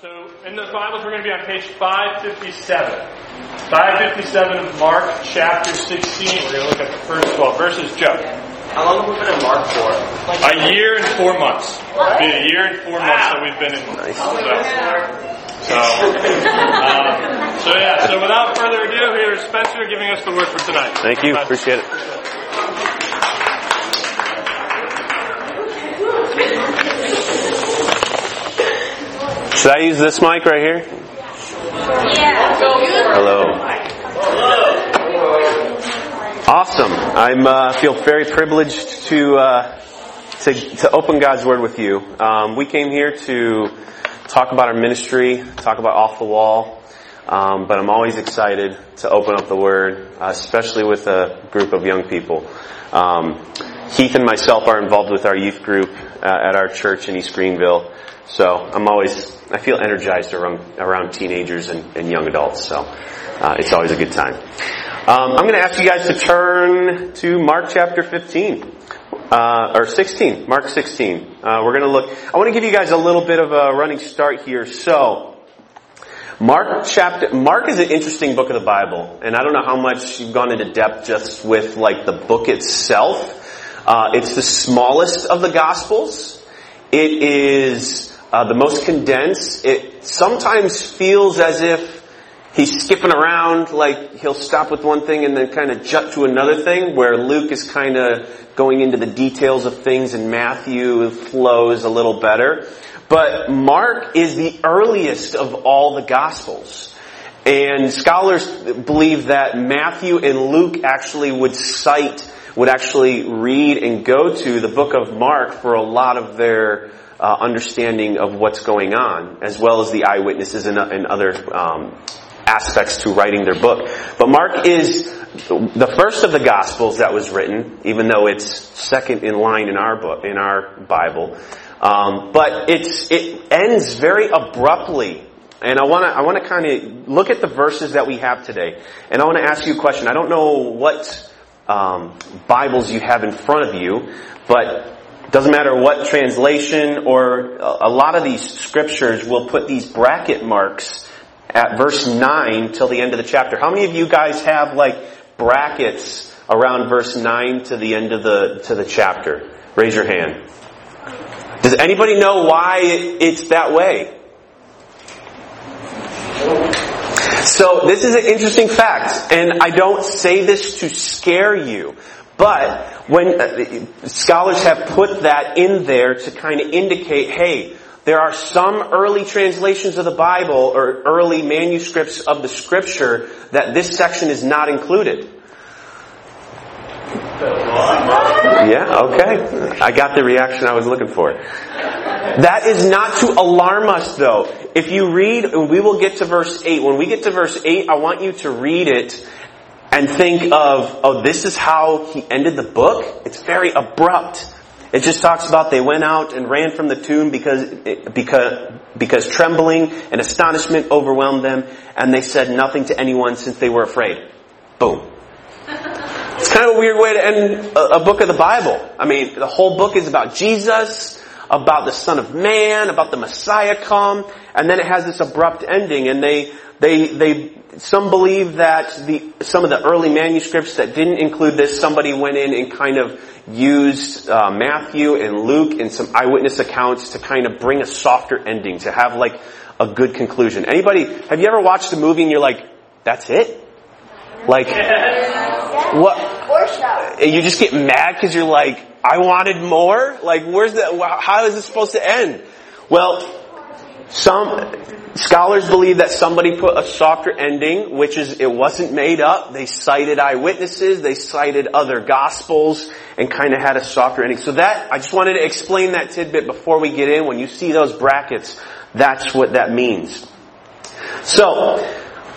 So in the Bibles, we're going to be on page 557. 557 of Mark chapter 16. We're going to look at the first 12 verses. Joe. How long have we been in Mark for? A year and four months. It's been a year and four months that we've been in. So, so, um, so yeah. So without further ado, here's Spencer giving us the word for tonight. Thank you. Spencer. Appreciate it. Should I use this mic right here? Hello. Awesome. I'm uh, feel very privileged to, uh, to to open God's Word with you. Um, we came here to talk about our ministry, talk about off the wall. Um, but I'm always excited to open up the Word, uh, especially with a group of young people. Um, Keith and myself are involved with our youth group uh, at our church in East Greenville. So I'm always, I feel energized around, around teenagers and, and young adults. So uh, it's always a good time. Um, I'm going to ask you guys to turn to Mark chapter 15. Uh, or 16, Mark 16. Uh, we're going to look, I want to give you guys a little bit of a running start here. So, Mark chapter, Mark is an interesting book of the Bible, and I don't know how much you've gone into depth just with like the book itself. Uh, it's the smallest of the Gospels. It is uh, the most condensed. It sometimes feels as if he's skipping around, like he'll stop with one thing and then kind of jump to another thing, where Luke is kind of going into the details of things and Matthew flows a little better. But Mark is the earliest of all the Gospels. And scholars believe that Matthew and Luke actually would cite, would actually read and go to the book of Mark for a lot of their uh, understanding of what's going on, as well as the eyewitnesses and, and other um, aspects to writing their book. But Mark is the first of the Gospels that was written, even though it's second in line in our book, in our Bible. Um, but it's it ends very abruptly, and I want to I want to kind of look at the verses that we have today, and I want to ask you a question. I don't know what um, Bibles you have in front of you, but doesn't matter what translation or uh, a lot of these scriptures will put these bracket marks at verse 9 till the end of the chapter. How many of you guys have like brackets around verse 9 to the end of the, to the chapter? Raise your hand. Does anybody know why it's that way? So this is an interesting fact, and I don't say this to scare you, but when uh, scholars have put that in there to kind of indicate, hey, there are some early translations of the Bible or early manuscripts of the scripture that this section is not included. Yeah, okay. I got the reaction I was looking for. That is not to alarm us though. If you read, we will get to verse 8, when we get to verse 8, I want you to read it and think of, oh, this is how he ended the book? It's very abrupt. It just talks about they went out and ran from the tomb because, because, because trembling and astonishment overwhelmed them and they said nothing to anyone since they were afraid. Boom. It's kind of a weird way to end a, a book of the Bible. I mean, the whole book is about Jesus, about the Son of Man, about the Messiah come, and then it has this abrupt ending and they, they, they, some believe that the, some of the early manuscripts that didn't include this, somebody went in and kind of used uh, Matthew and Luke and some eyewitness accounts to kind of bring a softer ending, to have like a good conclusion. Anybody, have you ever watched a movie and you're like, that's it? Like, what? You just get mad because you're like, I wanted more? Like, where's the, how is this supposed to end? Well, some scholars believe that somebody put a softer ending, which is it wasn't made up. They cited eyewitnesses, they cited other gospels, and kind of had a softer ending. So that I just wanted to explain that tidbit before we get in. When you see those brackets, that's what that means. So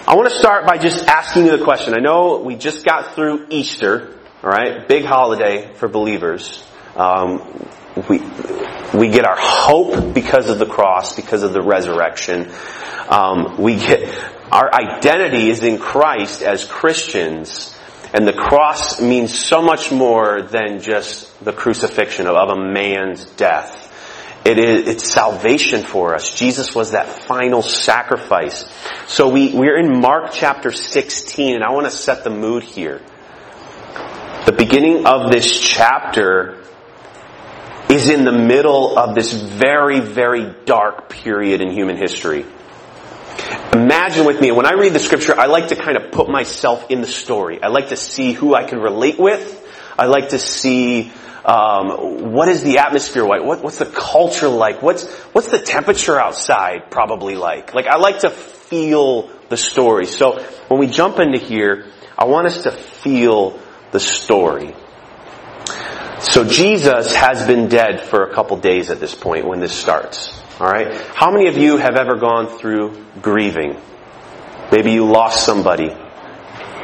I want to start by just asking you the question. I know we just got through Easter, all right, big holiday for believers. Um, we we get our hope because of the cross, because of the resurrection. Um, we get our identity is in Christ as Christians, and the cross means so much more than just the crucifixion of, of a man's death. It is, it's salvation for us. Jesus was that final sacrifice. So we, we're in Mark chapter 16 and I want to set the mood here. The beginning of this chapter is in the middle of this very, very dark period in human history. Imagine with me, when I read the scripture, I like to kind of put myself in the story. I like to see who I can relate with. I like to see um, what is the atmosphere like? What, what's the culture like? What's what's the temperature outside probably like? Like I like to feel the story. So when we jump into here, I want us to feel the story. So Jesus has been dead for a couple days at this point when this starts. Alright? How many of you have ever gone through grieving? Maybe you lost somebody.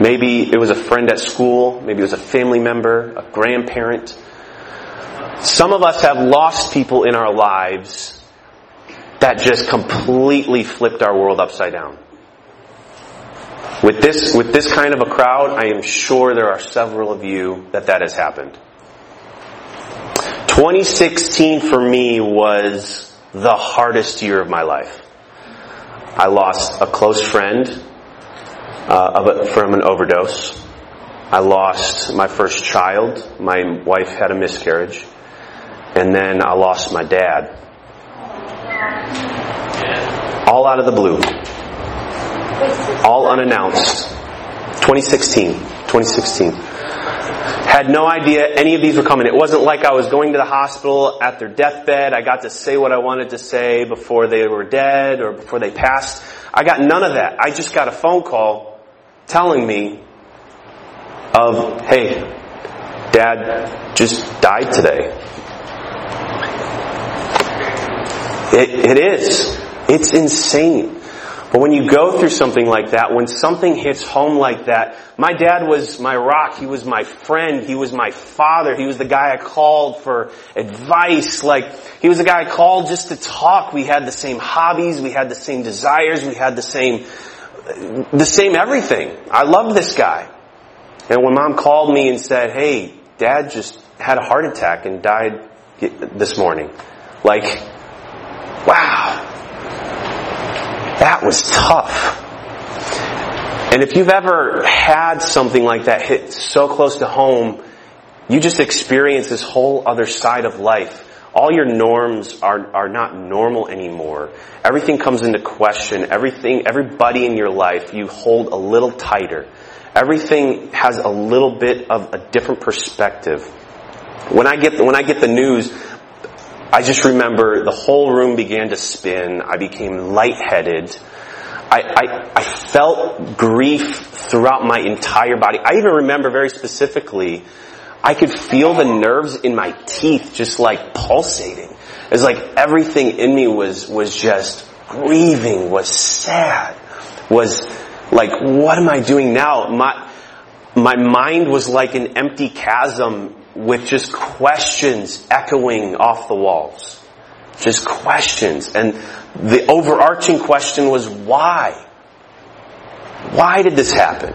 Maybe it was a friend at school. Maybe it was a family member, a grandparent. Some of us have lost people in our lives that just completely flipped our world upside down. With this, with this kind of a crowd, I am sure there are several of you that that has happened. 2016 for me was the hardest year of my life. I lost a close friend uh, from an overdose. I lost my first child. My wife had a miscarriage. And then I lost my dad. All out of the blue. All unannounced. 2016. 2016. Had no idea any of these were coming. It wasn't like I was going to the hospital at their deathbed. I got to say what I wanted to say before they were dead or before they passed. I got none of that. I just got a phone call telling me of, hey, dad just died today. It, it is. It's insane. But when you go through something like that, when something hits home like that, my dad was my rock. He was my friend. He was my father. He was the guy I called for advice. Like, he was the guy I called just to talk. We had the same hobbies. We had the same desires. We had the same, the same everything. I loved this guy. And when mom called me and said, hey, dad just had a heart attack and died this morning. Like, wow. That was tough. And if you've ever had something like that hit so close to home, you just experience this whole other side of life. All your norms are, are not normal anymore. Everything comes into question. Everything, everybody in your life you hold a little tighter. Everything has a little bit of a different perspective. When I get, when I get the news, I just remember the whole room began to spin. I became lightheaded. I, I, I, felt grief throughout my entire body. I even remember very specifically, I could feel the nerves in my teeth just like pulsating. It's like everything in me was, was just grieving, was sad, was like, what am I doing now? My, my mind was like an empty chasm with just questions echoing off the walls. Just questions. And the overarching question was why? Why did this happen?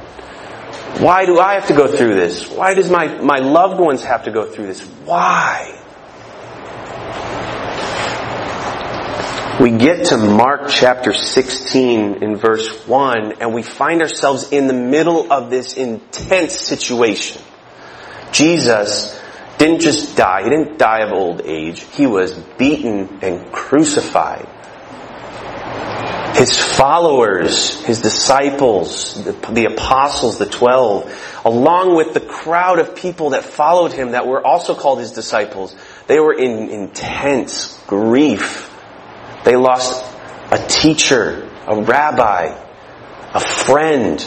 Why do I have to go through this? Why does my, my loved ones have to go through this? Why? We get to Mark chapter 16 in verse 1 and we find ourselves in the middle of this intense situation. Jesus didn't just die. He didn't die of old age. He was beaten and crucified. His followers, his disciples, the, the, apostles, the twelve, along with the crowd of people that followed him that were also called his disciples, they were in intense grief. They lost a teacher, a rabbi, a friend,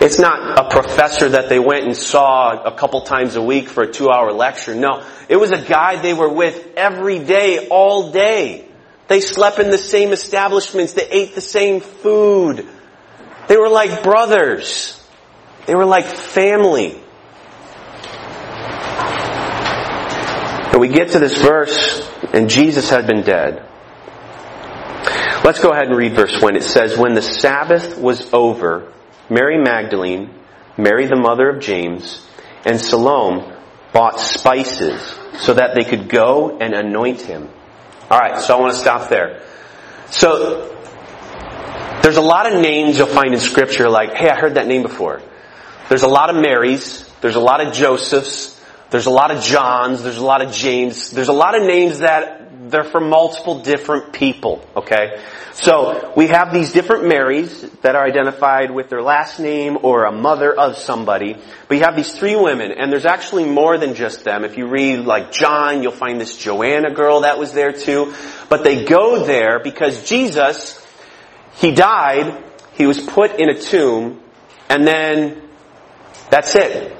it's not a professor that they went and saw a couple times a week for a two hour lecture. No. It was a guy they were with every day, all day. They slept in the same establishments. They ate the same food. They were like brothers. They were like family. And we get to this verse, and Jesus had been dead. Let's go ahead and read verse 1. It says, When the Sabbath was over, Mary Magdalene, Mary the mother of James, and Salome bought spices so that they could go and anoint him. Alright, so I want to stop there. So, there's a lot of names you'll find in scripture like, hey, I heard that name before. There's a lot of Marys, there's a lot of Josephs, there's a lot of Johns, there's a lot of James, there's a lot of names that they're from multiple different people, okay? So, we have these different Marys that are identified with their last name or a mother of somebody. But you have these three women, and there's actually more than just them. If you read like John, you'll find this Joanna girl that was there too. But they go there because Jesus, He died, He was put in a tomb, and then that's it.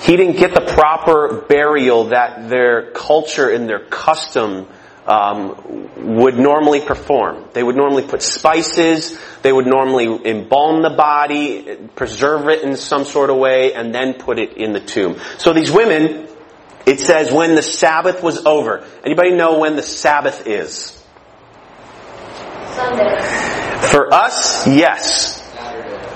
He didn't get the proper burial that their culture and their custom um, would normally perform. They would normally put spices, they would normally embalm the body, preserve it in some sort of way, and then put it in the tomb. So these women, it says when the Sabbath was over. Anybody know when the Sabbath is? Sunday. For us, yes.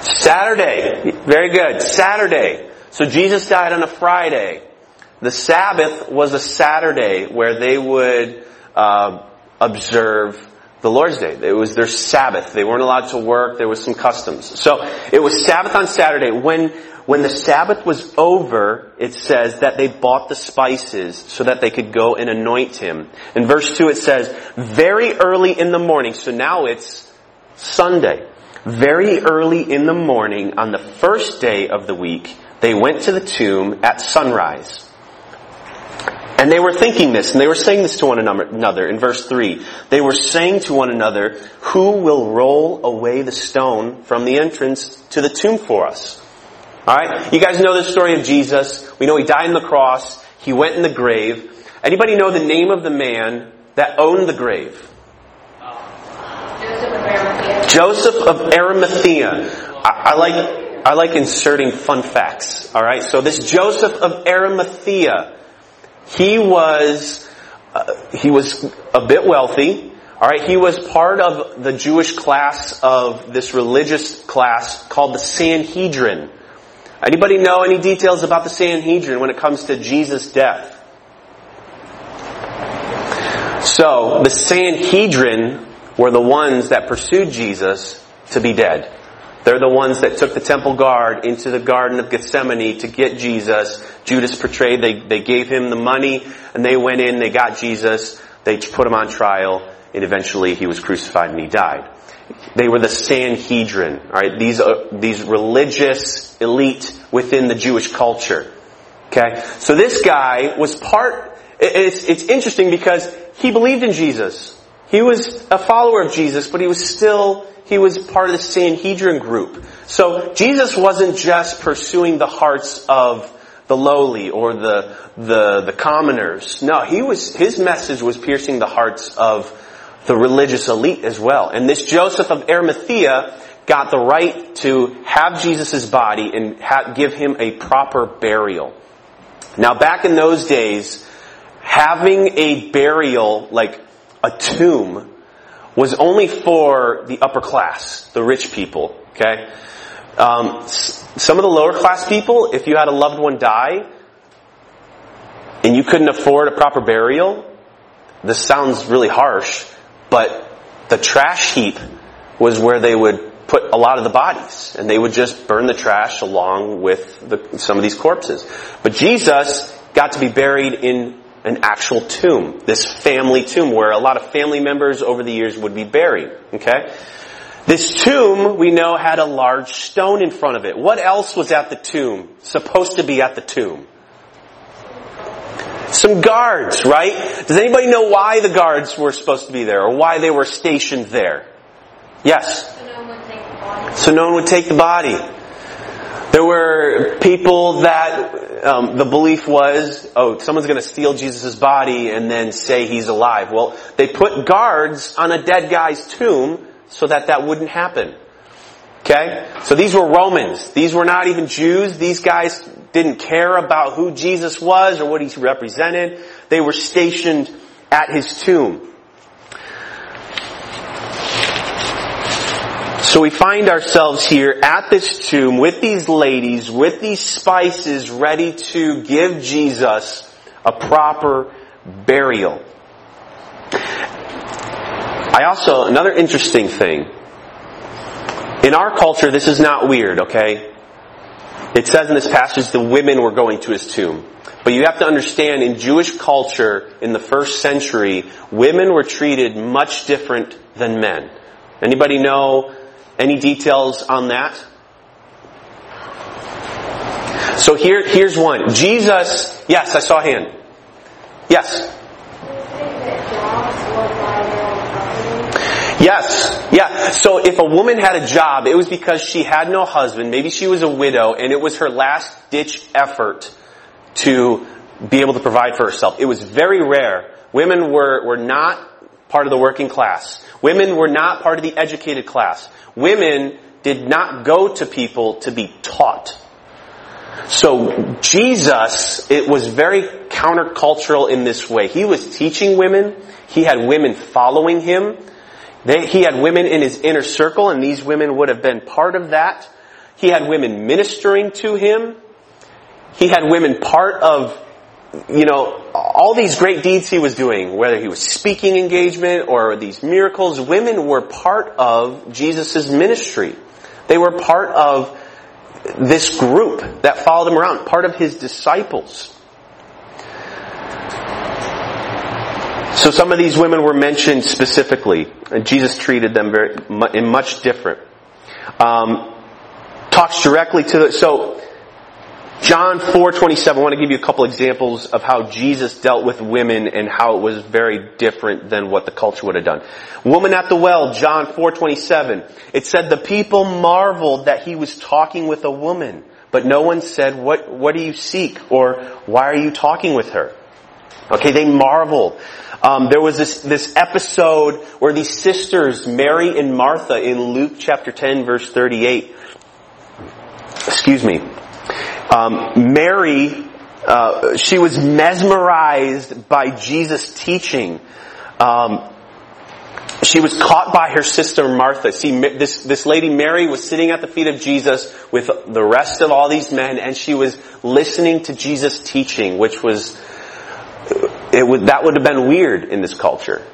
Saturday. Very good. Saturday. So Jesus died on a Friday. The Sabbath was a Saturday where they would uh, observe the Lord's Day. It was their Sabbath. They weren't allowed to work. There was some customs. So it was Sabbath on Saturday. When when the Sabbath was over, it says that they bought the spices so that they could go and anoint him. In verse 2 it says, very early in the morning, so now it's Sunday. Very early in the morning on the first day of the week, they went to the tomb at sunrise. And they were thinking this, and they were saying this to one another in verse 3. They were saying to one another, Who will roll away the stone from the entrance to the tomb for us? Alright? You guys know the story of Jesus. We know he died on the cross. He went in the grave. Anybody know the name of the man that owned the grave? Joseph of Arimathea. Joseph of Arimathea. I, I like, I like inserting fun facts. Alright? So this Joseph of Arimathea, he was, uh, he was a bit wealthy. Alright, he was part of the Jewish class of this religious class called the Sanhedrin. Anybody know any details about the Sanhedrin when it comes to Jesus' death? So, the Sanhedrin were the ones that pursued Jesus to be dead. They're the ones that took the temple guard into the Garden of Gethsemane to get Jesus. Judas portrayed, they, they gave him the money and they went in, they got Jesus, they put him on trial, and eventually he was crucified and he died. They were the Sanhedrin, alright? These, uh, these religious elite within the Jewish culture. Okay? So this guy was part, it's, it's interesting because he believed in Jesus. He was a follower of Jesus, but he was still, he was part of the Sanhedrin group. So Jesus wasn't just pursuing the hearts of the lowly or the, the, the commoners. No, he was, his message was piercing the hearts of the religious elite as well. And this Joseph of Arimathea got the right to have Jesus' body and give him a proper burial. Now back in those days, having a burial, like a tomb, was only for the upper class, the rich people, okay? Um, some of the lower class people, if you had a loved one die, and you couldn't afford a proper burial, this sounds really harsh, but the trash heap was where they would put a lot of the bodies, and they would just burn the trash along with the, some of these corpses. But Jesus got to be buried in an actual tomb, this family tomb where a lot of family members over the years would be buried, okay? This tomb, we know, had a large stone in front of it. What else was at the tomb? Supposed to be at the tomb? Some guards, right? Does anybody know why the guards were supposed to be there or why they were stationed there? Yes? So no one would take the body. So no one would take the body. There were people that um, the belief was, oh, someone's going to steal Jesus' body and then say he's alive. Well, they put guards on a dead guy's tomb so that that wouldn't happen. Okay? So these were Romans. These were not even Jews. These guys didn't care about who Jesus was or what he represented. They were stationed at his tomb. So we find ourselves here at this tomb with these ladies, with these spices ready to give Jesus a proper burial. I also, another interesting thing. In our culture, this is not weird, okay? It says in this passage the women were going to his tomb. But you have to understand, in Jewish culture in the first century, women were treated much different than men. Anybody know any details on that? So here, here's one. Jesus, yes, I saw a hand. Yes. Yes, yeah. So if a woman had a job, it was because she had no husband, maybe she was a widow, and it was her last ditch effort to be able to provide for herself. It was very rare. Women were, were not part of the working class. Women were not part of the educated class. Women did not go to people to be taught. So Jesus, it was very countercultural in this way. He was teaching women. He had women following him. They, he had women in his inner circle and these women would have been part of that. He had women ministering to him. He had women part of, you know, all these great deeds he was doing, whether he was speaking engagement or these miracles, women were part of Jesus' ministry. They were part of this group that followed him around, part of his disciples. So some of these women were mentioned specifically, and Jesus treated them very in much different. Um, talks directly to the, so John 4:27 I want to give you a couple examples of how Jesus dealt with women and how it was very different than what the culture would have done. Woman at the well, John 4:27. It said the people marveled that he was talking with a woman, but no one said, "What what do you seek?" or "Why are you talking with her?" Okay, they marveled. Um, there was this, this episode where these sisters, Mary and Martha, in Luke chapter 10 verse 38, excuse me, um, Mary, uh, she was mesmerized by Jesus' teaching. Um, she was caught by her sister Martha. See, this, this lady Mary was sitting at the feet of Jesus with the rest of all these men and she was listening to Jesus' teaching, which was it would, that would have been weird in this culture.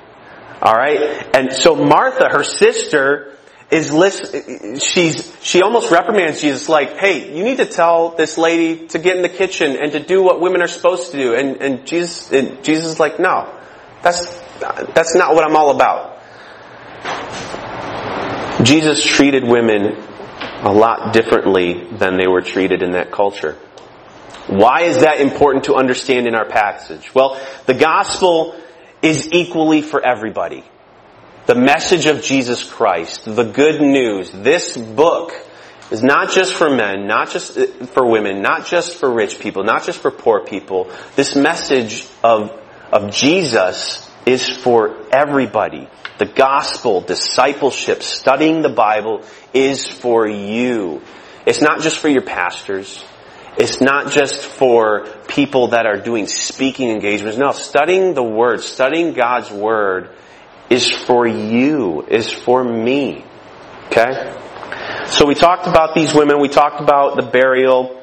Alright? And so Martha, her sister, is list, she's, she almost reprimands Jesus like, hey, you need to tell this lady to get in the kitchen and to do what women are supposed to do. And, and Jesus, and Jesus is like, no, that's, that's not what I'm all about. Jesus treated women a lot differently than they were treated in that culture. Why is that important to understand in our passage? Well, the gospel is equally for everybody. The message of Jesus Christ, the good news, this book is not just for men, not just uh, for women, not just for rich people, not just for poor people. This message of, of Jesus is for everybody. The gospel, discipleship, studying the Bible is for you. It's not just for your pastors. It's not just for people that are doing speaking engagements. No, studying the Word, studying God's Word is for you, is for me. Okay? So we talked about these women, we talked about the burial.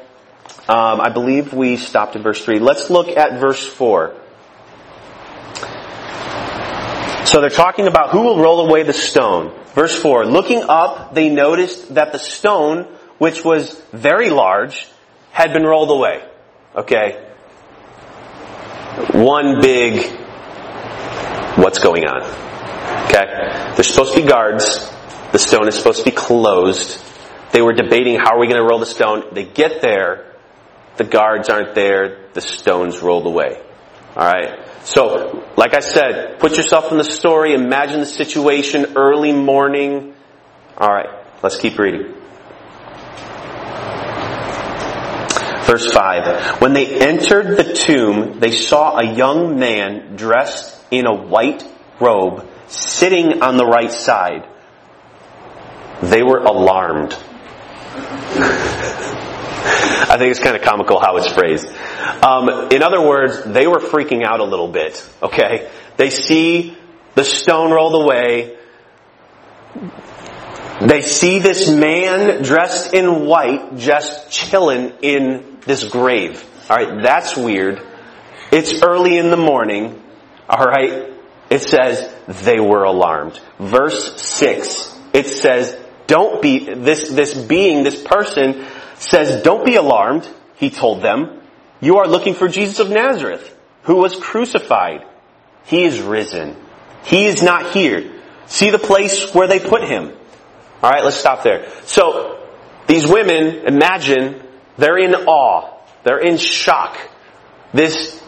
Um, I believe we stopped at verse 3. Let's look at verse 4. So they're talking about who will roll away the stone. Verse 4. Looking up, they noticed that the stone, which was very large, had been rolled away. Okay? One big, what's going on? Okay? There's supposed to be guards. The stone is supposed to be closed. They were debating how are we going to roll the stone. They get there. The guards aren't there. The stone's rolled away. Alright? So, like I said, put yourself in the story. Imagine the situation early morning. Alright, let's keep reading. Verse 5. When they entered the tomb, they saw a young man dressed in a white robe sitting on the right side. They were alarmed. I think it's kind of comical how it's phrased. Um, in other words, they were freaking out a little bit. Okay, they see the stone rolled away. They see this man dressed in white just chilling in this grave. Alright, that's weird. It's early in the morning. Alright? It says they were alarmed. Verse 6, it says, don't be, this, this being, this person says, don't be alarmed, he told them. You are looking for Jesus of Nazareth, who was crucified. He is risen. He is not here. See the place where they put him. Alright, let's stop there. So, these women, imagine, they're in awe. They're in shock. This,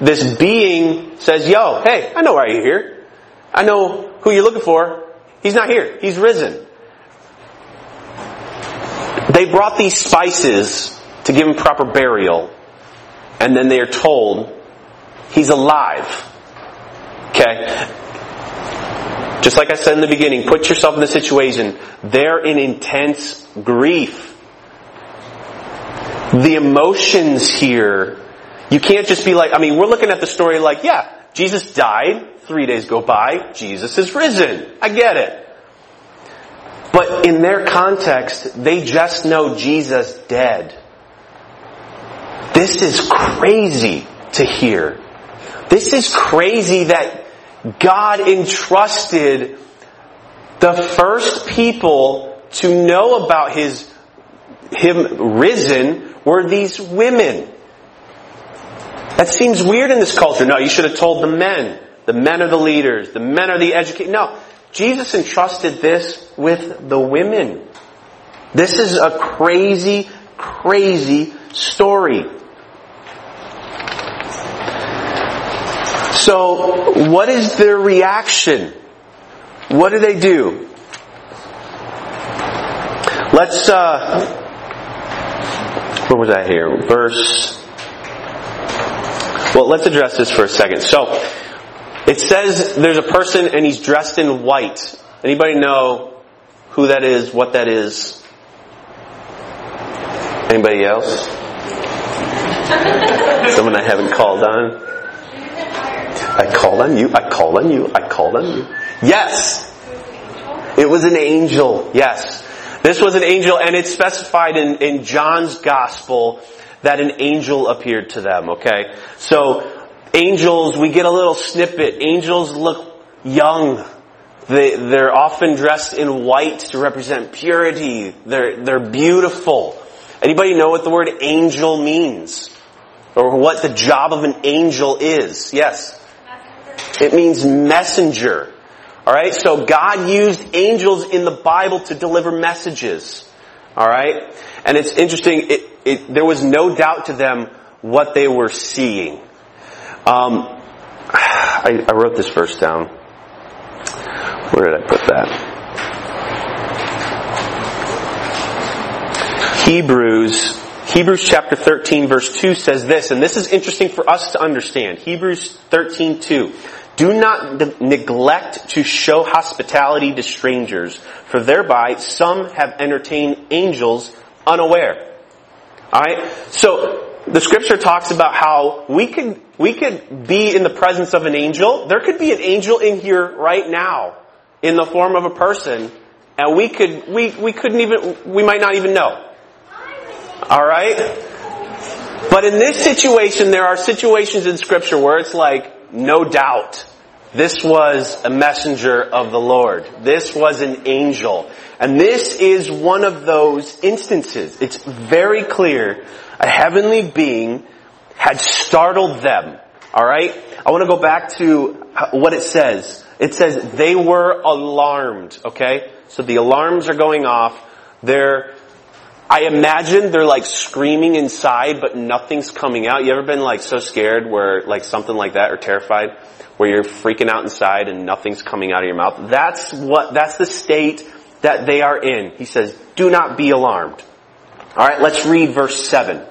this being says, yo, hey, I know why you're here. I know who you're looking for. He's not here. He's risen. They brought these spices to give him proper burial. And then they are told, he's alive. Okay? Just like I said in the beginning, put yourself in the situation. They're in intense grief. The emotions here, you can't just be like, I mean, we're looking at the story like, yeah, Jesus died, three days go by, Jesus is risen. I get it. But in their context, they just know Jesus dead. This is crazy to hear. This is crazy that God entrusted the first people to know about his him risen were these women. That seems weird in this culture. No, you should have told the men. The men are the leaders. The men are the educated. No. Jesus entrusted this with the women. This is a crazy, crazy story. So, what is their reaction? What do they do? Let's, uh, where was I here? Verse, well, let's address this for a second. So, it says there's a person and he's dressed in white. Anybody know who that is, what that is? Anybody else? Someone I haven't called on? I called on you, I called on you, I called on you. Yes! It was an angel, yes. This was an angel and it's specified in, in John's gospel that an angel appeared to them, okay? So, angels, we get a little snippet. Angels look young. They, they're often dressed in white to represent purity. They're, they're beautiful. Anybody know what the word angel means? Or what the job of an angel is? Yes. It means messenger. Alright, so God used angels in the Bible to deliver messages. Alright? And it's interesting, it, it, there was no doubt to them what they were seeing. Um, I, I wrote this verse down. Where did I put that? Hebrews, Hebrews chapter 13 verse 2 says this, and this is interesting for us to understand. Hebrews 13 2. Do not de- neglect to show hospitality to strangers, for thereby some have entertained angels unaware. Alright? So, the scripture talks about how we could, we could be in the presence of an angel. There could be an angel in here right now, in the form of a person, and we could, we, we couldn't even, we might not even know. Alright? But in this situation, there are situations in scripture where it's like, no doubt, this was a messenger of the Lord. This was an angel. And this is one of those instances. It's very clear a heavenly being had startled them. Alright? I want to go back to what it says. It says they were alarmed. Okay? So the alarms are going off. They're I imagine they're like screaming inside, but nothing's coming out. You ever been like so scared where like something like that or terrified where you're freaking out inside and nothing's coming out of your mouth? That's what, that's the state that they are in. He says, do not be alarmed. Alright, let's read verse 7.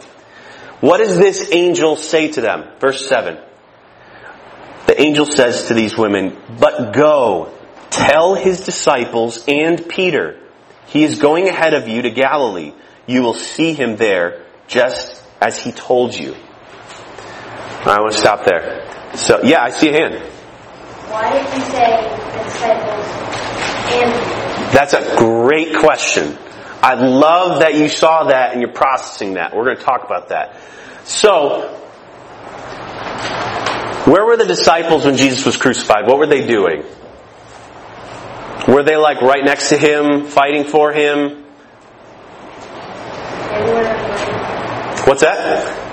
What does this angel say to them? Verse 7. The angel says to these women, but go, tell his disciples and Peter, he is going ahead of you to Galilee you will see him there just as he told you. I want to stop there. So, yeah, I see a hand. Why did you say disciples and That's a great question. I love that you saw that and you're processing that. We're going to talk about that. So, Where were the disciples when Jesus was crucified? What were they doing? Were they like right next to him, fighting for him? What's that?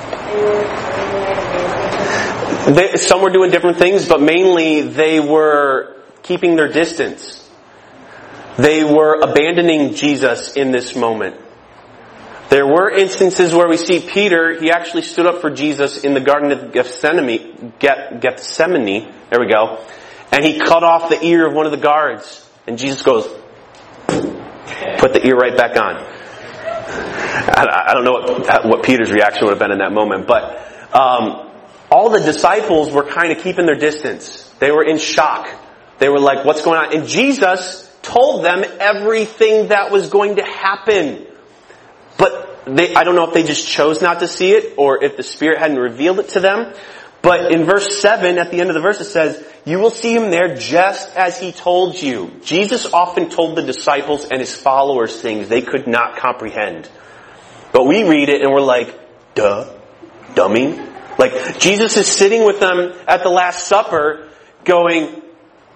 They, some were doing different things, but mainly they were keeping their distance. They were abandoning Jesus in this moment. There were instances where we see Peter, he actually stood up for Jesus in the Garden of Gethsemane, Gethsemane, there we go, and he cut off the ear of one of the guards. And Jesus goes, put the ear right back on. I don't know what, what Peter's reaction would have been in that moment, but um, all the disciples were kind of keeping their distance. They were in shock. They were like, what's going on? And Jesus told them everything that was going to happen. But they, I don't know if they just chose not to see it or if the Spirit hadn't revealed it to them. But in verse 7, at the end of the verse, it says, You will see him there just as he told you. Jesus often told the disciples and his followers things they could not comprehend. But we read it and we're like, duh, dummy. Like, Jesus is sitting with them at the Last Supper going,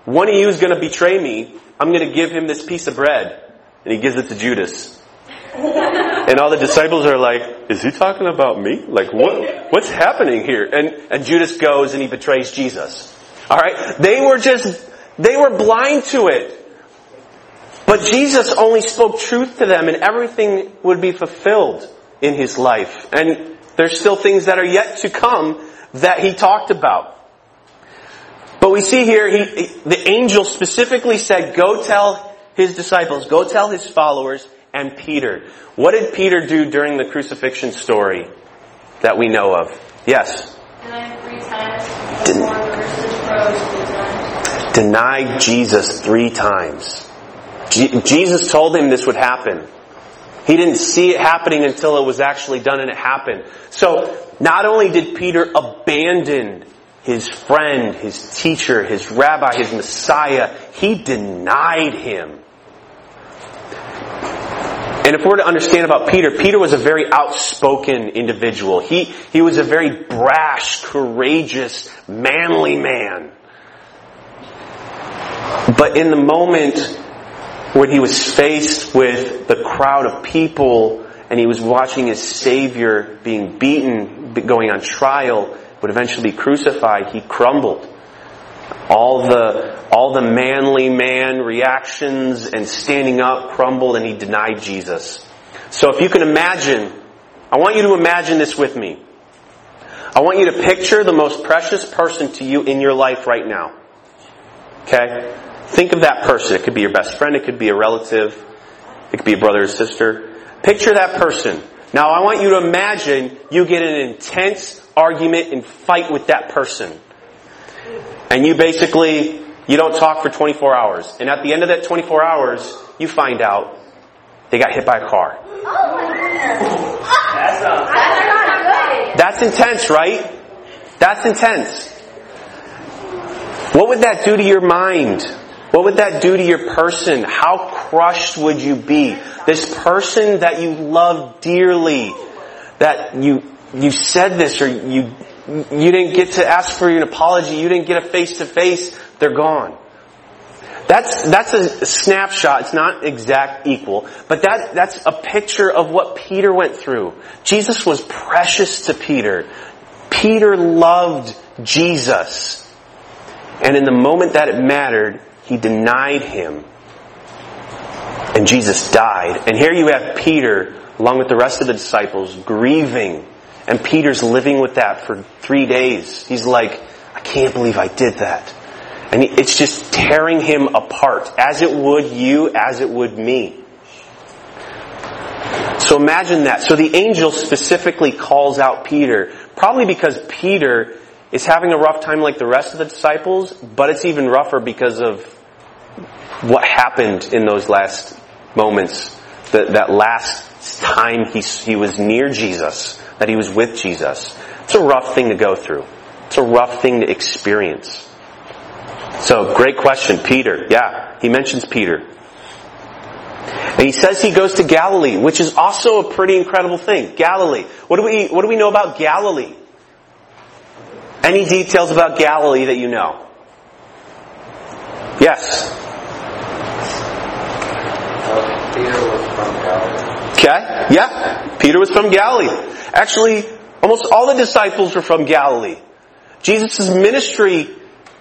one of you is going to betray me. I'm going to give him this piece of bread. And he gives it to Judas. and all the disciples are like, is he talking about me? Like what, what's happening here? And, and Judas goes and he betrays Jesus. Alright? They were just, they were blind to it. But Jesus only spoke truth to them and everything would be fulfilled in his life. And there's still things that are yet to come that he talked about. But we see here, he, the angel specifically said, go tell his disciples, go tell his followers, and Peter. What did Peter do during the crucifixion story that we know of? Yes? Denied three times. Denied Jesus three times. Jesus told him this would happen. He didn't see it happening until it was actually done and it happened. So, not only did Peter abandon his friend, his teacher, his rabbi, his Messiah, he denied him. And if we're to understand about Peter, Peter was a very outspoken individual. He, he was a very brash, courageous, manly man. But in the moment when he was faced with the crowd of people and he was watching his Savior being beaten, going on trial, would eventually be crucified, he crumbled. All the, all the manly man reactions and standing up crumbled and he denied Jesus. So if you can imagine, I want you to imagine this with me. I want you to picture the most precious person to you in your life right now. Okay? Think of that person. It could be your best friend, it could be a relative, it could be a brother or sister. Picture that person. Now I want you to imagine you get an intense argument and fight with that person. And you basically, you don't talk for 24 hours. And at the end of that 24 hours, you find out they got hit by a car. Oh my goodness. That's. That's intense, right? That's intense. What would that do to your mind? What would that do to your person? How crushed would you be? This person that you love dearly, that you, you said this or you, you didn't get to ask for an apology, you didn't get a face to face, they're gone. That's, that's a snapshot. It's not exact equal, but that, that's a picture of what Peter went through. Jesus was precious to Peter. Peter loved Jesus. And in the moment that it mattered, he denied him and Jesus died. And here you have Peter, along with the rest of the disciples, grieving. And Peter's living with that for three days. He's like, I can't believe I did that. And it's just tearing him apart, as it would you, as it would me. So imagine that. So the angel specifically calls out Peter, probably because Peter is having a rough time like the rest of the disciples, but it's even rougher because of what happened in those last moments, that, that last time he, he was near Jesus, that he was with Jesus. It's a rough thing to go through. It's a rough thing to experience. So, great question. Peter. Yeah, he mentions Peter. And he says he goes to Galilee, which is also a pretty incredible thing. Galilee. What do we, what do we know about Galilee? Any details about Galilee that you know? Yes. Peter was from Galilee. Okay? Yeah. Peter was from Galilee. Actually, almost all the disciples were from Galilee. Jesus' ministry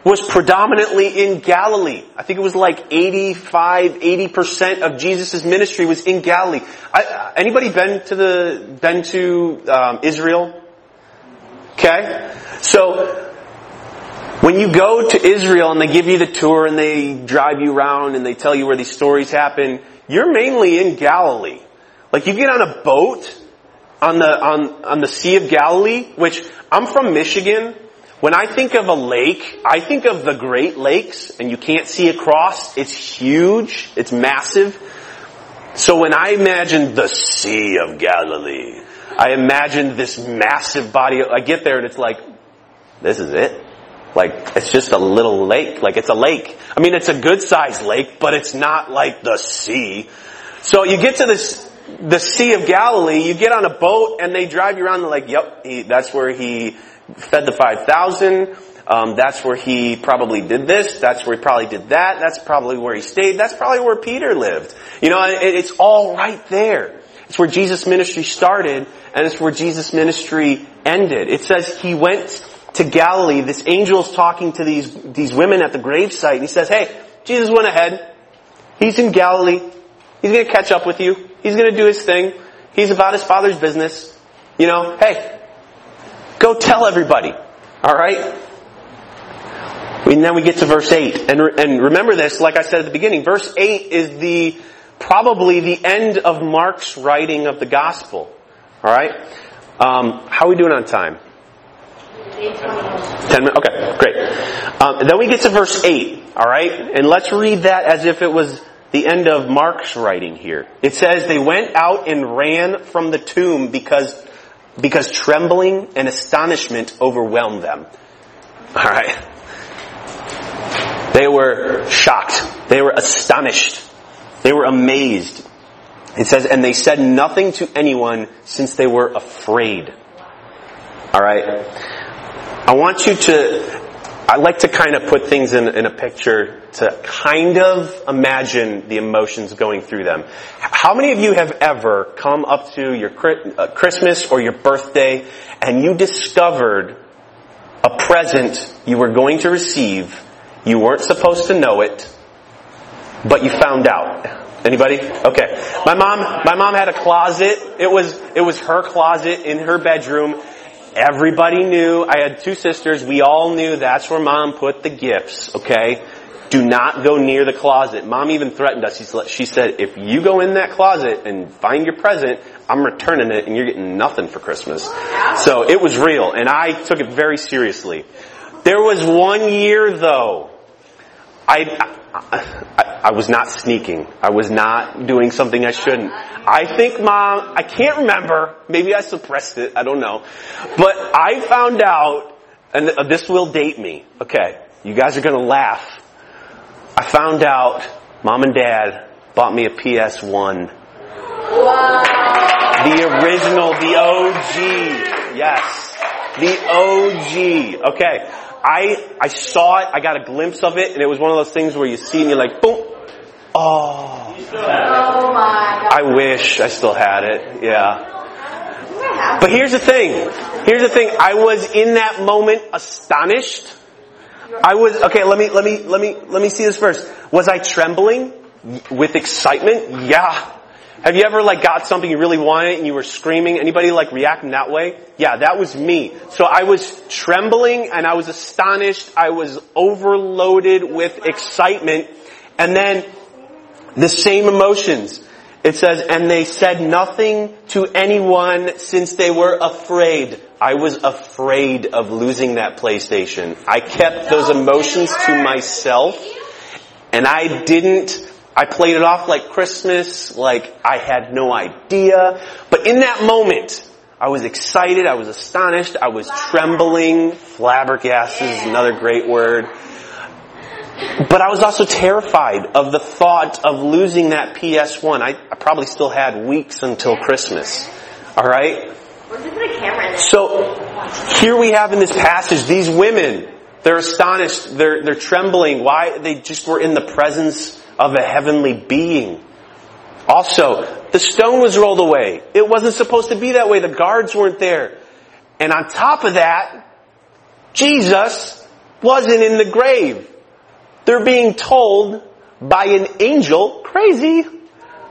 was predominantly in Galilee. I think it was like 85, 80% of Jesus' ministry was in Galilee. I, anybody been to the, been to um, Israel? Okay? So, when you go to Israel and they give you the tour and they drive you around and they tell you where these stories happen, you're mainly in Galilee. Like you get on a boat on the, on, on the Sea of Galilee, which I'm from Michigan. When I think of a lake, I think of the Great Lakes and you can't see across. It's huge. It's massive. So when I imagine the Sea of Galilee, I imagine this massive body. I get there and it's like, this is it. Like, it's just a little lake. Like, it's a lake. I mean, it's a good sized lake, but it's not like the sea. So you get to this, the Sea of Galilee, you get on a boat and they drive you around and like, yep, he, that's where he fed the 5,000. Um, that's where he probably did this. That's where he probably did that. That's probably where he stayed. That's probably where Peter lived. You know, it, it's all right there. It's where Jesus' ministry started and it's where Jesus' ministry ended. It says he went to Galilee. This angel's talking to these, these women at the gravesite and he says, hey, Jesus went ahead. He's in Galilee. He's gonna catch up with you. He's gonna do his thing. He's about his father's business. You know, hey, go tell everybody. Alright? And then we get to verse 8. And, and remember this, like I said at the beginning, verse 8 is the, probably the end of Mark's writing of the gospel. Alright? Um, how are we doing on time? Ten minutes? Okay, great. Um, then we get to verse 8, alright? And let's read that as if it was the end of Mark's writing here. It says, they went out and ran from the tomb because, because trembling and astonishment overwhelmed them. Alright? They were shocked. They were astonished. They were amazed. It says, and they said nothing to anyone since they were afraid. Alright? I want you to, I like to kind of put things in, in, a picture to kind of imagine the emotions going through them. How many of you have ever come up to your uh, Christmas or your birthday and you discovered a present you were going to receive, you weren't supposed to know it, but you found out? Anybody? Okay. My mom, my mom had a closet. It was, it was her closet in her bedroom Everybody knew, I had two sisters, we all knew that's where mom put the gifts, okay? Do not go near the closet. Mom even threatened us. She said, if you go in that closet and find your present, I'm returning it and you're getting nothing for Christmas. So it was real and I took it very seriously. There was one year though, I, I, I, was not sneaking. I was not doing something I shouldn't. I think mom, I can't remember, maybe I suppressed it, I don't know. But I found out, and this will date me, okay, you guys are gonna laugh. I found out mom and dad bought me a PS1. Wow. The original, the OG, yes. The OG, okay. I, I saw it, I got a glimpse of it, and it was one of those things where you see and you're like, boom, oh. Oh my God. I wish I still had it, yeah. But here's the thing, here's the thing, I was in that moment astonished. I was, okay, let me, let me, let me, let me see this first. Was I trembling with excitement? Yeah. Have you ever like got something you really wanted and you were screaming? Anybody like reacting that way? Yeah, that was me. So I was trembling and I was astonished. I was overloaded with excitement. And then the same emotions. It says, and they said nothing to anyone since they were afraid. I was afraid of losing that PlayStation. I kept those emotions to myself and I didn't I played it off like Christmas, like I had no idea. But in that moment, I was excited, I was astonished, I was trembling. Flabbergasted is another great word. But I was also terrified of the thought of losing that PS1. I, I probably still had weeks until Christmas. Alright? Where's the camera? So, Here we have in this passage these women. They're astonished. They're, they're trembling. Why? They just were in the presence of a heavenly being. Also, the stone was rolled away. It wasn't supposed to be that way. The guards weren't there. And on top of that, Jesus wasn't in the grave. They're being told by an angel, crazy,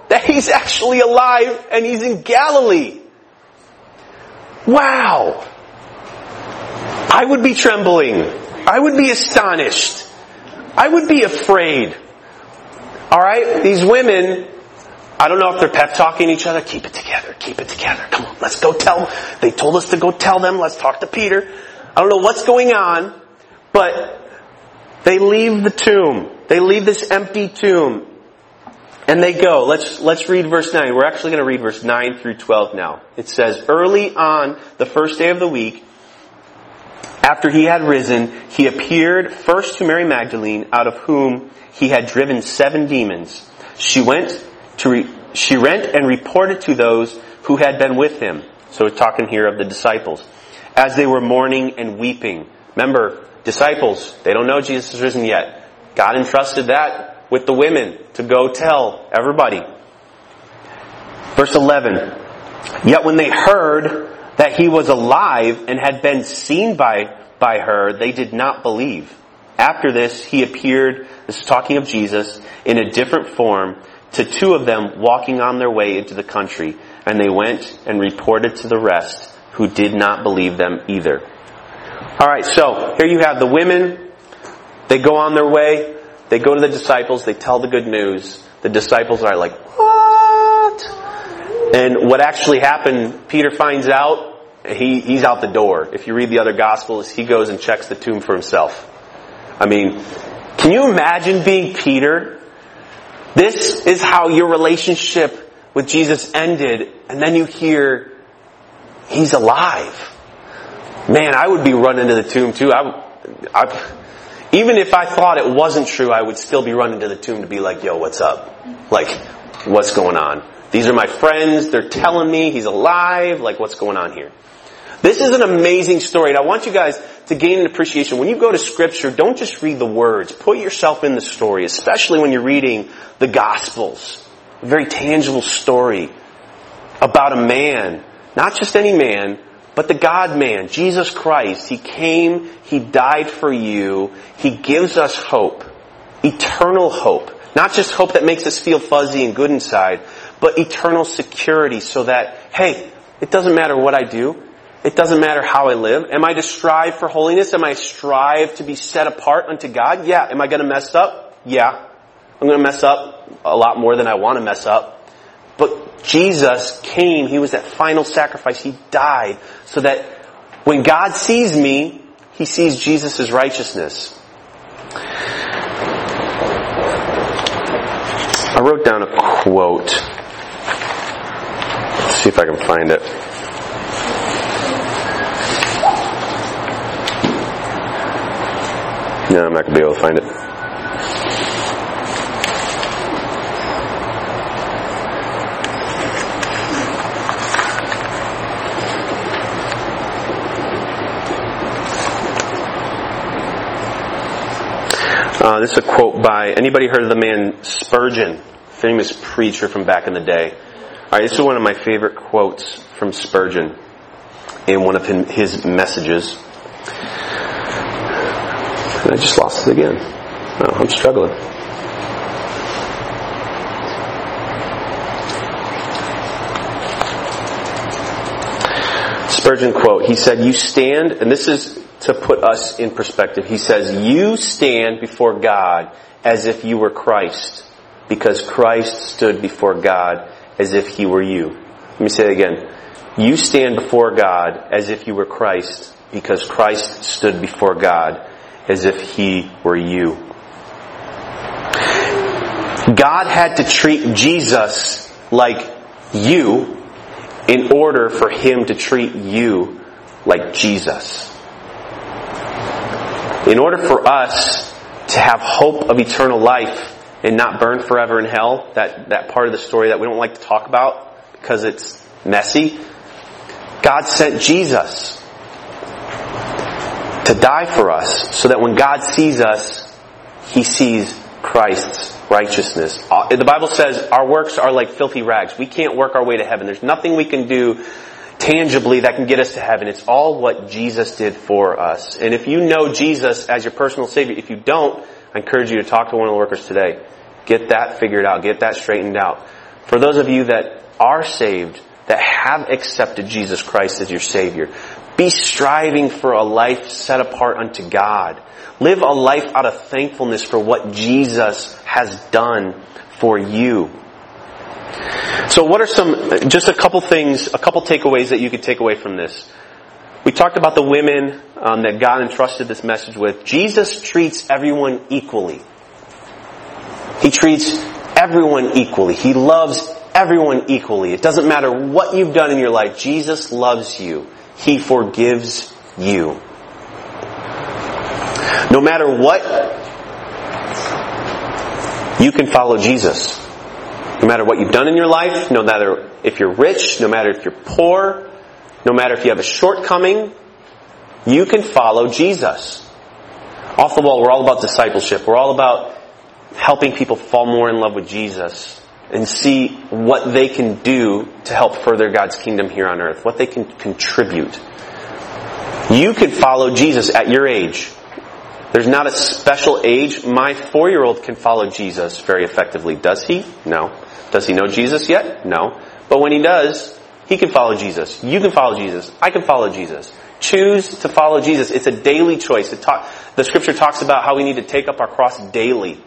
that he's actually alive and he's in Galilee. Wow. I would be trembling. I would be astonished. I would be afraid. Alright? These women, I don't know if they're pep talking each other. Keep it together. Keep it together. Come on, let's go tell them. They told us to go tell them. Let's talk to Peter. I don't know what's going on, but they leave the tomb. They leave this empty tomb. And they go. Let's, let's read verse 9. We're actually going to read verse 9 through 12 now. It says, Early on the first day of the week, after he had risen, he appeared first to Mary Magdalene, out of whom he had driven seven demons. She went to re- she went and reported to those who had been with him. So we're talking here of the disciples. As they were mourning and weeping. Remember, disciples, they don't know Jesus has risen yet. God entrusted that with the women to go tell everybody. Verse 11. Yet when they heard that he was alive and had been seen by, by her, they did not believe. After this, he appeared, this is talking of Jesus, in a different form to two of them walking on their way into the country, and they went and reported to the rest who did not believe them either. Alright, so here you have the women, they go on their way, they go to the disciples, they tell the good news. The disciples are like, what? And what actually happened, Peter finds out, he, he's out the door. If you read the other gospels, he goes and checks the tomb for himself. I mean, can you imagine being Peter? This is how your relationship with Jesus ended, and then you hear, he's alive. Man, I would be running to the tomb too. I, I, even if I thought it wasn't true, I would still be running to the tomb to be like, yo, what's up? Like, what's going on? These are my friends. They're telling me he's alive. Like, what's going on here? This is an amazing story, and I want you guys to gain an appreciation. When you go to scripture, don't just read the words. Put yourself in the story, especially when you're reading the gospels. A very tangible story about a man, not just any man, but the God man, Jesus Christ. He came, He died for you. He gives us hope. Eternal hope. Not just hope that makes us feel fuzzy and good inside, but eternal security so that, hey, it doesn't matter what I do. It doesn't matter how I live. Am I to strive for holiness? Am I strive to be set apart unto God? Yeah. Am I going to mess up? Yeah. I'm going to mess up a lot more than I want to mess up. But Jesus came. He was that final sacrifice. He died so that when God sees me, He sees Jesus' righteousness. I wrote down a quote. Let's see if I can find it. No, I'm not going to be able to find it. Uh, this is a quote by anybody heard of the man Spurgeon, famous preacher from back in the day. All right, this is one of my favorite quotes from Spurgeon in one of his messages. I just lost it again. Oh, I'm struggling. Spurgeon quote, he said, you stand, and this is to put us in perspective. He says, you stand before God as if you were Christ, because Christ stood before God as if he were you. Let me say it again. You stand before God as if you were Christ, because Christ stood before God as if he were you. God had to treat Jesus like you in order for him to treat you like Jesus. In order for us to have hope of eternal life and not burn forever in hell, that, that part of the story that we don't like to talk about because it's messy, God sent Jesus. To die for us so that when God sees us, He sees Christ's righteousness. Uh, The Bible says our works are like filthy rags. We can't work our way to heaven. There's nothing we can do tangibly that can get us to heaven. It's all what Jesus did for us. And if you know Jesus as your personal Savior, if you don't, I encourage you to talk to one of the workers today. Get that figured out. Get that straightened out. For those of you that are saved, that have accepted Jesus Christ as your Savior, be striving for a life set apart unto God. Live a life out of thankfulness for what Jesus has done for you. So what are some, just a couple things, a couple takeaways that you could take away from this? We talked about the women um, that God entrusted this message with. Jesus treats everyone equally. He treats everyone equally. He loves everyone equally. It doesn't matter what you've done in your life. Jesus loves you. He forgives you. No matter what, you can follow Jesus. No matter what you've done in your life, no matter if you're rich, no matter if you're poor, no matter if you have a shortcoming, you can follow Jesus. Off the wall, we're all about discipleship. We're all about helping people fall more in love with Jesus and see what they can do to help further God's kingdom here on earth, what they can contribute. You can follow Jesus at your age. There's not a special age. My four-year-old can follow Jesus very effectively. Does he? No. Does he know Jesus yet? No. But when he does, he can follow Jesus. You can follow Jesus. I can follow Jesus. Choose to follow Jesus. It's a daily choice. Talk, the scripture talks about how we need to take up our cross daily.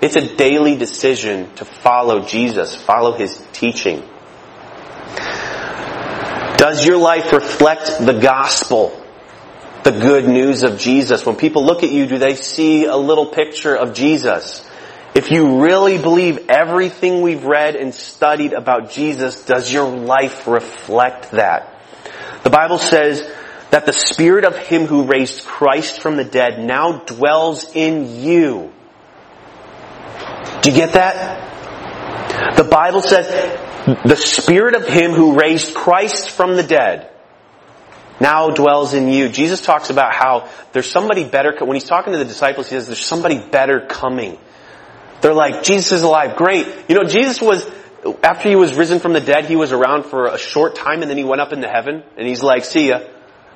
It's a daily decision to follow Jesus, follow His teaching. Does your life reflect the gospel? The good news of Jesus? When people look at you, do they see a little picture of Jesus? If you really believe everything we've read and studied about Jesus, does your life reflect that? The Bible says that the Spirit of Him who raised Christ from the dead now dwells in you. Do you get that? The Bible says the Spirit of Him who raised Christ from the dead now dwells in you. Jesus talks about how there's somebody better, when he's talking to the disciples, he says there's somebody better coming. They're like, Jesus is alive. Great. You know, Jesus was, after he was risen from the dead, he was around for a short time and then he went up into heaven and he's like, see ya.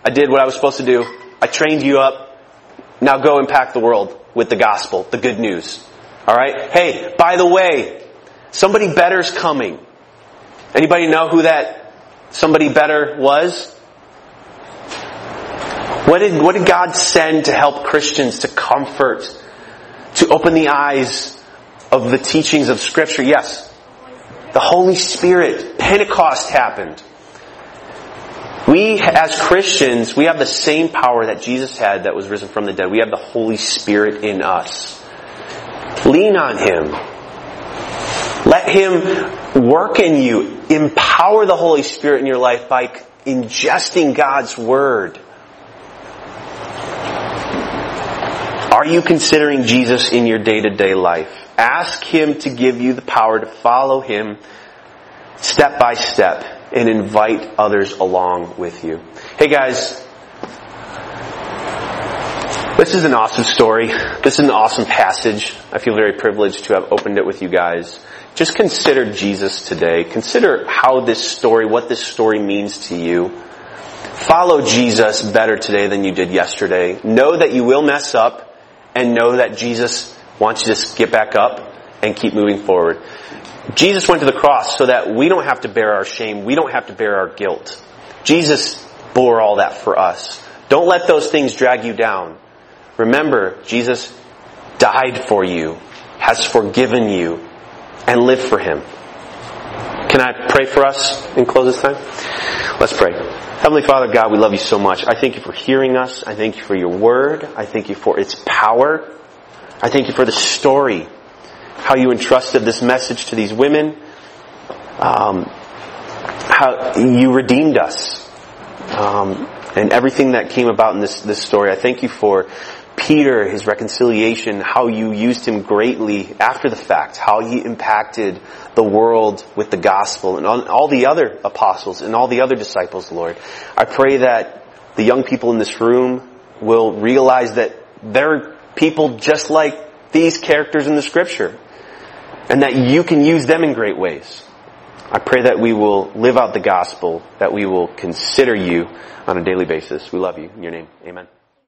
I did what I was supposed to do. I trained you up. Now go impact the world with the gospel, the good news. Alright? Hey, by the way, somebody better's coming. Anybody know who that somebody better was? What did, what did God send to help Christians to comfort, to open the eyes of the teachings of scripture? Yes. The Holy Spirit. Pentecost happened. We, as Christians, we have the same power that Jesus had that was risen from the dead. We have the Holy Spirit in us. Lean on Him. Let Him work in you. Empower the Holy Spirit in your life by ingesting God's Word. Are you considering Jesus in your day-to-day life? Ask Him to give you the power to follow Him step by step and invite others along with you. Hey guys, this is an awesome story. This is an awesome passage. I feel very privileged to have opened it with you guys. Just consider Jesus today. Consider how this story, what this story means to you. Follow Jesus better today than you did yesterday. Know that you will mess up and know that Jesus wants you to get back up and keep moving forward. Jesus went to the cross so that we don't have to bear our shame. We don't have to bear our guilt. Jesus bore all that for us. Don't let those things drag you down. Remember, Jesus died for you, has forgiven you, and live for Him. Can I pray for us and close this time? Let's pray. Heavenly Father God, we love you so much. I thank you for hearing us. I thank you for your word. I thank you for its power. I thank you for the story, how you entrusted this message to these women, um, how you redeemed us, um, and everything that came about in this, this story. I thank you for Peter, his reconciliation, how you used him greatly after the fact, how he impacted the world with the gospel and all the other apostles and all the other disciples, Lord. I pray that the young people in this room will realize that they're people just like these characters in the scripture and that you can use them in great ways. I pray that we will live out the gospel, that we will consider you on a daily basis. We love you. In your name, amen.